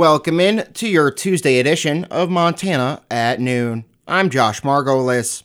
Welcome in to your Tuesday edition of Montana at noon. I'm Josh Margolis.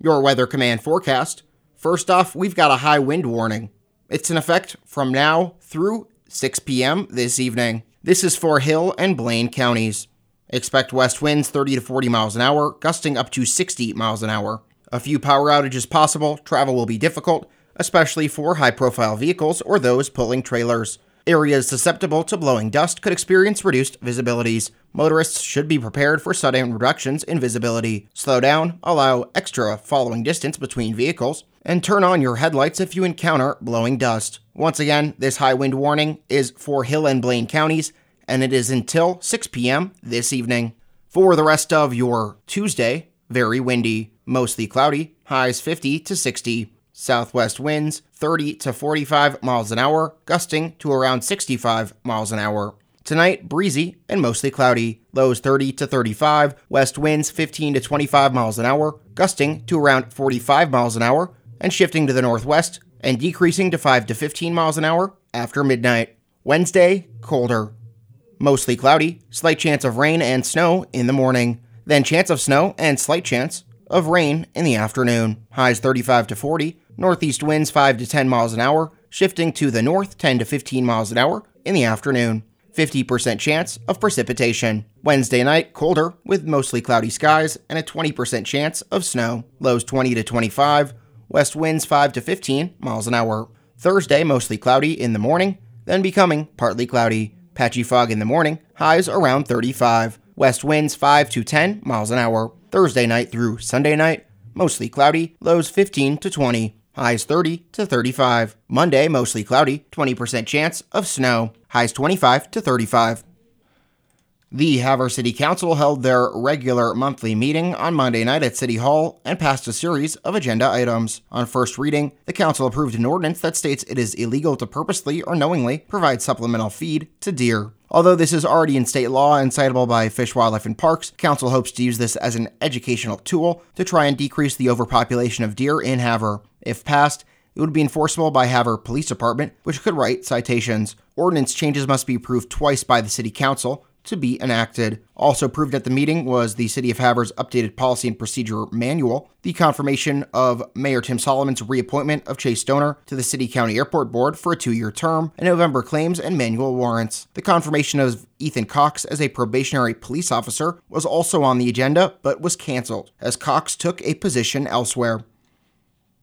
Your Weather Command forecast. First off, we've got a high wind warning. It's in effect from now through 6 p.m. this evening. This is for Hill and Blaine counties. Expect west winds 30 to 40 miles an hour, gusting up to 60 miles an hour. A few power outages possible, travel will be difficult, especially for high profile vehicles or those pulling trailers. Areas susceptible to blowing dust could experience reduced visibilities. Motorists should be prepared for sudden reductions in visibility. Slow down, allow extra following distance between vehicles, and turn on your headlights if you encounter blowing dust. Once again, this high wind warning is for Hill and Blaine counties, and it is until 6 p.m. this evening. For the rest of your Tuesday, very windy, mostly cloudy, highs 50 to 60. Southwest winds 30 to 45 miles an hour, gusting to around 65 miles an hour. Tonight, breezy and mostly cloudy. Lows 30 to 35, west winds 15 to 25 miles an hour, gusting to around 45 miles an hour, and shifting to the northwest and decreasing to 5 to 15 miles an hour after midnight. Wednesday, colder. Mostly cloudy, slight chance of rain and snow in the morning, then chance of snow and slight chance of rain in the afternoon. Highs 35 to 40, Northeast winds 5 to 10 miles an hour, shifting to the north 10 to 15 miles an hour in the afternoon. 50% chance of precipitation. Wednesday night, colder, with mostly cloudy skies and a 20% chance of snow. Lows 20 to 25. West winds 5 to 15 miles an hour. Thursday, mostly cloudy in the morning, then becoming partly cloudy. Patchy fog in the morning, highs around 35. West winds 5 to 10 miles an hour. Thursday night through Sunday night, mostly cloudy, lows 15 to 20 highs 30 to 35. Monday, mostly cloudy, 20% chance of snow, highs 25 to 35. The Havre City Council held their regular monthly meeting on Monday night at City Hall and passed a series of agenda items. On first reading, the council approved an ordinance that states it is illegal to purposely or knowingly provide supplemental feed to deer. Although this is already in state law and citable by Fish, Wildlife, and Parks, Council hopes to use this as an educational tool to try and decrease the overpopulation of deer in Havre. If passed, it would be enforceable by Havre Police Department, which could write citations. Ordinance changes must be approved twice by the City Council to be enacted. Also approved at the meeting was the City of Havre's updated policy and procedure manual, the confirmation of Mayor Tim Solomon's reappointment of Chase Stoner to the City County Airport Board for a two year term, and November claims and manual warrants. The confirmation of Ethan Cox as a probationary police officer was also on the agenda, but was canceled, as Cox took a position elsewhere.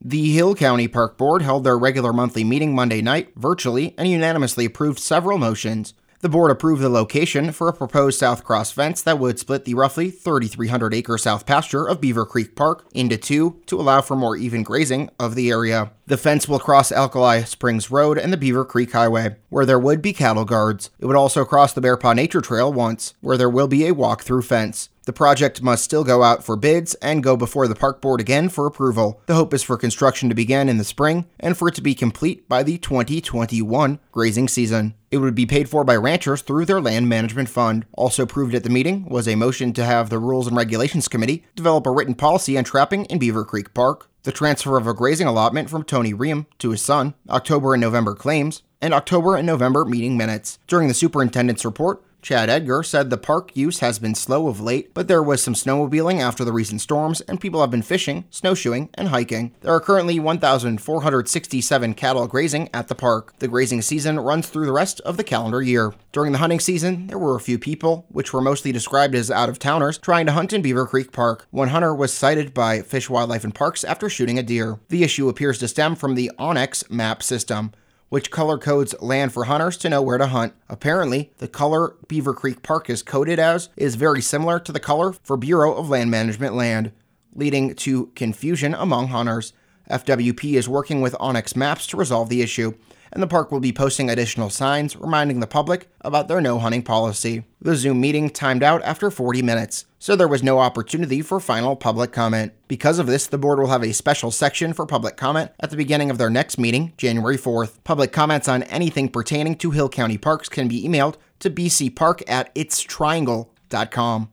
The Hill County Park Board held their regular monthly meeting Monday night virtually and unanimously approved several motions. The board approved the location for a proposed South Cross fence that would split the roughly 3,300 acre south pasture of Beaver Creek Park into two to allow for more even grazing of the area. The fence will cross Alkali Springs Road and the Beaver Creek Highway, where there would be cattle guards. It would also cross the Bear Paw Nature Trail once, where there will be a walk through fence. The project must still go out for bids and go before the park board again for approval. The hope is for construction to begin in the spring and for it to be complete by the 2021 grazing season. It would be paid for by ranchers through their land management fund. Also approved at the meeting was a motion to have the Rules and Regulations Committee develop a written policy on trapping in Beaver Creek Park, the transfer of a grazing allotment from Tony Ream to his son, October and November claims, and October and November meeting minutes. During the superintendent's report, Chad Edgar said the park use has been slow of late, but there was some snowmobiling after the recent storms, and people have been fishing, snowshoeing, and hiking. There are currently 1,467 cattle grazing at the park. The grazing season runs through the rest of the calendar year. During the hunting season, there were a few people, which were mostly described as out of towners, trying to hunt in Beaver Creek Park. One hunter was cited by Fish, Wildlife, and Parks after shooting a deer. The issue appears to stem from the onX map system which color codes land for hunters to know where to hunt. Apparently, the color Beaver Creek Park is coded as is very similar to the color for Bureau of Land Management land, leading to confusion among hunters. FWP is working with onX Maps to resolve the issue and the park will be posting additional signs reminding the public about their no hunting policy. The Zoom meeting timed out after 40 minutes, so there was no opportunity for final public comment. Because of this, the board will have a special section for public comment at the beginning of their next meeting, January 4th. Public comments on anything pertaining to Hill County parks can be emailed to bcpark at itstriangle.com.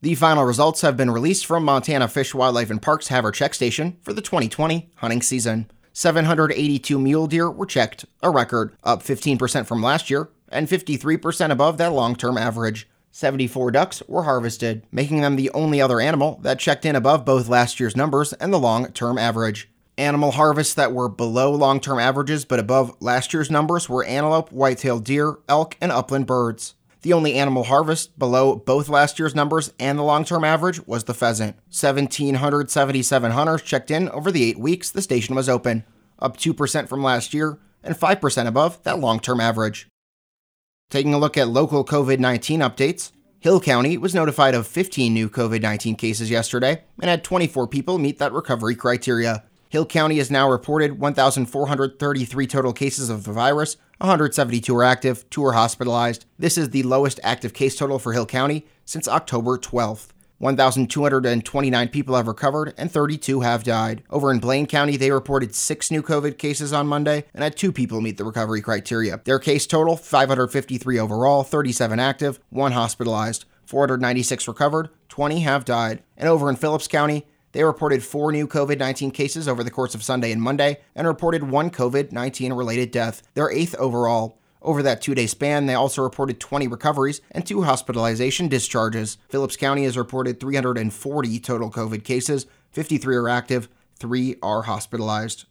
The final results have been released from Montana Fish, Wildlife, and Parks Havre Check Station for the 2020 hunting season. 782 mule deer were checked, a record, up 15% from last year, and 53% above that long term average. 74 ducks were harvested, making them the only other animal that checked in above both last year's numbers and the long term average. Animal harvests that were below long term averages but above last year's numbers were antelope, white tailed deer, elk, and upland birds. The only animal harvest below both last year's numbers and the long term average was the pheasant. 1,777 hunters checked in over the eight weeks the station was open, up 2% from last year and 5% above that long term average. Taking a look at local COVID 19 updates, Hill County was notified of 15 new COVID 19 cases yesterday and had 24 people meet that recovery criteria. Hill County has now reported 1,433 total cases of the virus, 172 are active, 2 are hospitalized. This is the lowest active case total for Hill County since October 12th. 1,229 people have recovered and 32 have died. Over in Blaine County, they reported six new COVID cases on Monday and had two people meet the recovery criteria. Their case total 553 overall, 37 active, 1 hospitalized, 496 recovered, 20 have died. And over in Phillips County, they reported four new COVID 19 cases over the course of Sunday and Monday and reported one COVID 19 related death, their eighth overall. Over that two day span, they also reported 20 recoveries and two hospitalization discharges. Phillips County has reported 340 total COVID cases, 53 are active, three are hospitalized.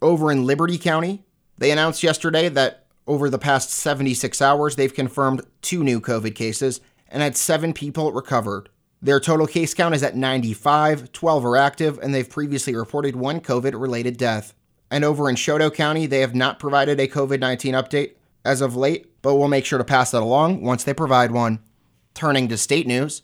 Over in Liberty County, they announced yesterday that over the past 76 hours, they've confirmed two new COVID cases and had seven people recovered. Their total case count is at 95, 12 are active, and they've previously reported one COVID related death. And over in Chouteau County, they have not provided a COVID 19 update as of late, but we'll make sure to pass that along once they provide one. Turning to state news,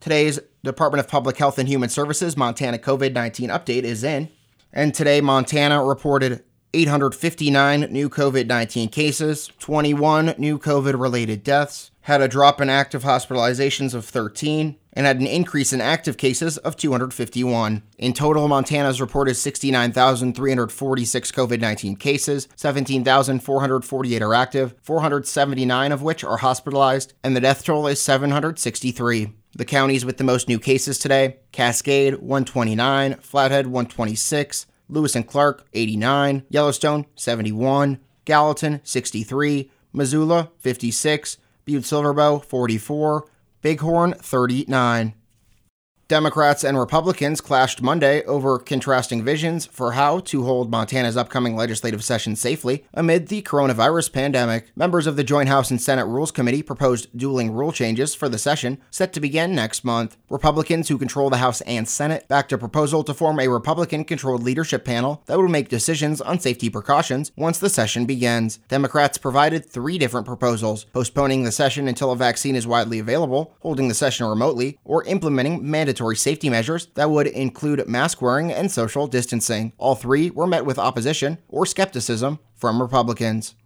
today's Department of Public Health and Human Services Montana COVID 19 update is in. And today, Montana reported 859 new COVID 19 cases, 21 new COVID related deaths, had a drop in active hospitalizations of 13, and had an increase in active cases of 251. In total, Montana's reported 69,346 COVID 19 cases, 17,448 are active, 479 of which are hospitalized, and the death toll is 763. The counties with the most new cases today Cascade, 129, Flathead, 126, Lewis and Clark, 89, Yellowstone, 71, Gallatin, 63, Missoula, 56, Butte Silverbow, 44, Bighorn 39. Democrats and Republicans clashed Monday over contrasting visions for how to hold Montana's upcoming legislative session safely amid the coronavirus pandemic. Members of the Joint House and Senate Rules Committee proposed dueling rule changes for the session set to begin next month. Republicans, who control the House and Senate, backed a proposal to form a Republican controlled leadership panel that would make decisions on safety precautions once the session begins. Democrats provided three different proposals postponing the session until a vaccine is widely available, holding the session remotely, or implementing mandatory mandatory safety measures that would include mask wearing and social distancing. All three were met with opposition or skepticism from Republicans.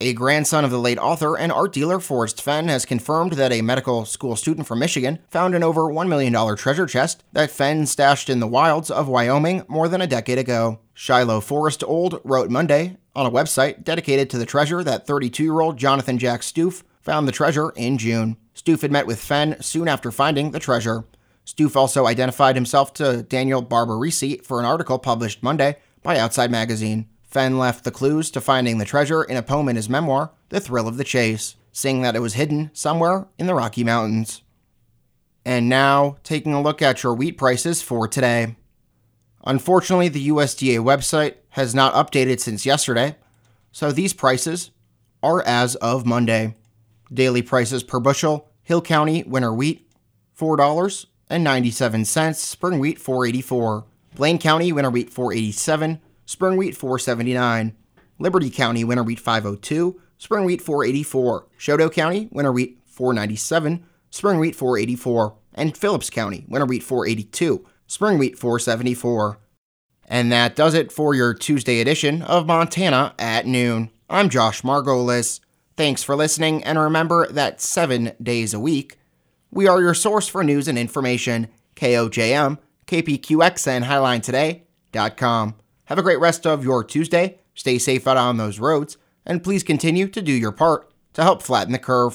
A grandson of the late author and art dealer Forrest Fenn has confirmed that a medical school student from Michigan found an over $1 million treasure chest that Fenn stashed in the wilds of Wyoming more than a decade ago. Shiloh Forrest Old wrote Monday on a website dedicated to the treasure that 32 year old Jonathan Jack Stuef found the treasure in June. Stuef had met with Fenn soon after finding the treasure. Stuef also identified himself to Daniel Barbarisi for an article published Monday by Outside Magazine. Fenn left the clues to finding the treasure in a poem in his memoir, The Thrill of the Chase, saying that it was hidden somewhere in the Rocky Mountains. And now, taking a look at your wheat prices for today. Unfortunately, the USDA website has not updated since yesterday, so these prices are as of Monday. Daily prices per bushel Hill County winter wheat $4 and 97 cents. Spring wheat 484. Blaine County winter wheat 487. Spring wheat 479. Liberty County winter wheat 502. Spring wheat 484. Chouteau County winter wheat 497. Spring wheat 484. And Phillips County winter wheat 482. Spring wheat 474. And that does it for your Tuesday edition of Montana at noon. I'm Josh Margolis. Thanks for listening, and remember that seven days a week, we are your source for news and information. KOJM, KPQX, and HighlineToday.com. Have a great rest of your Tuesday. Stay safe out on those roads, and please continue to do your part to help flatten the curve.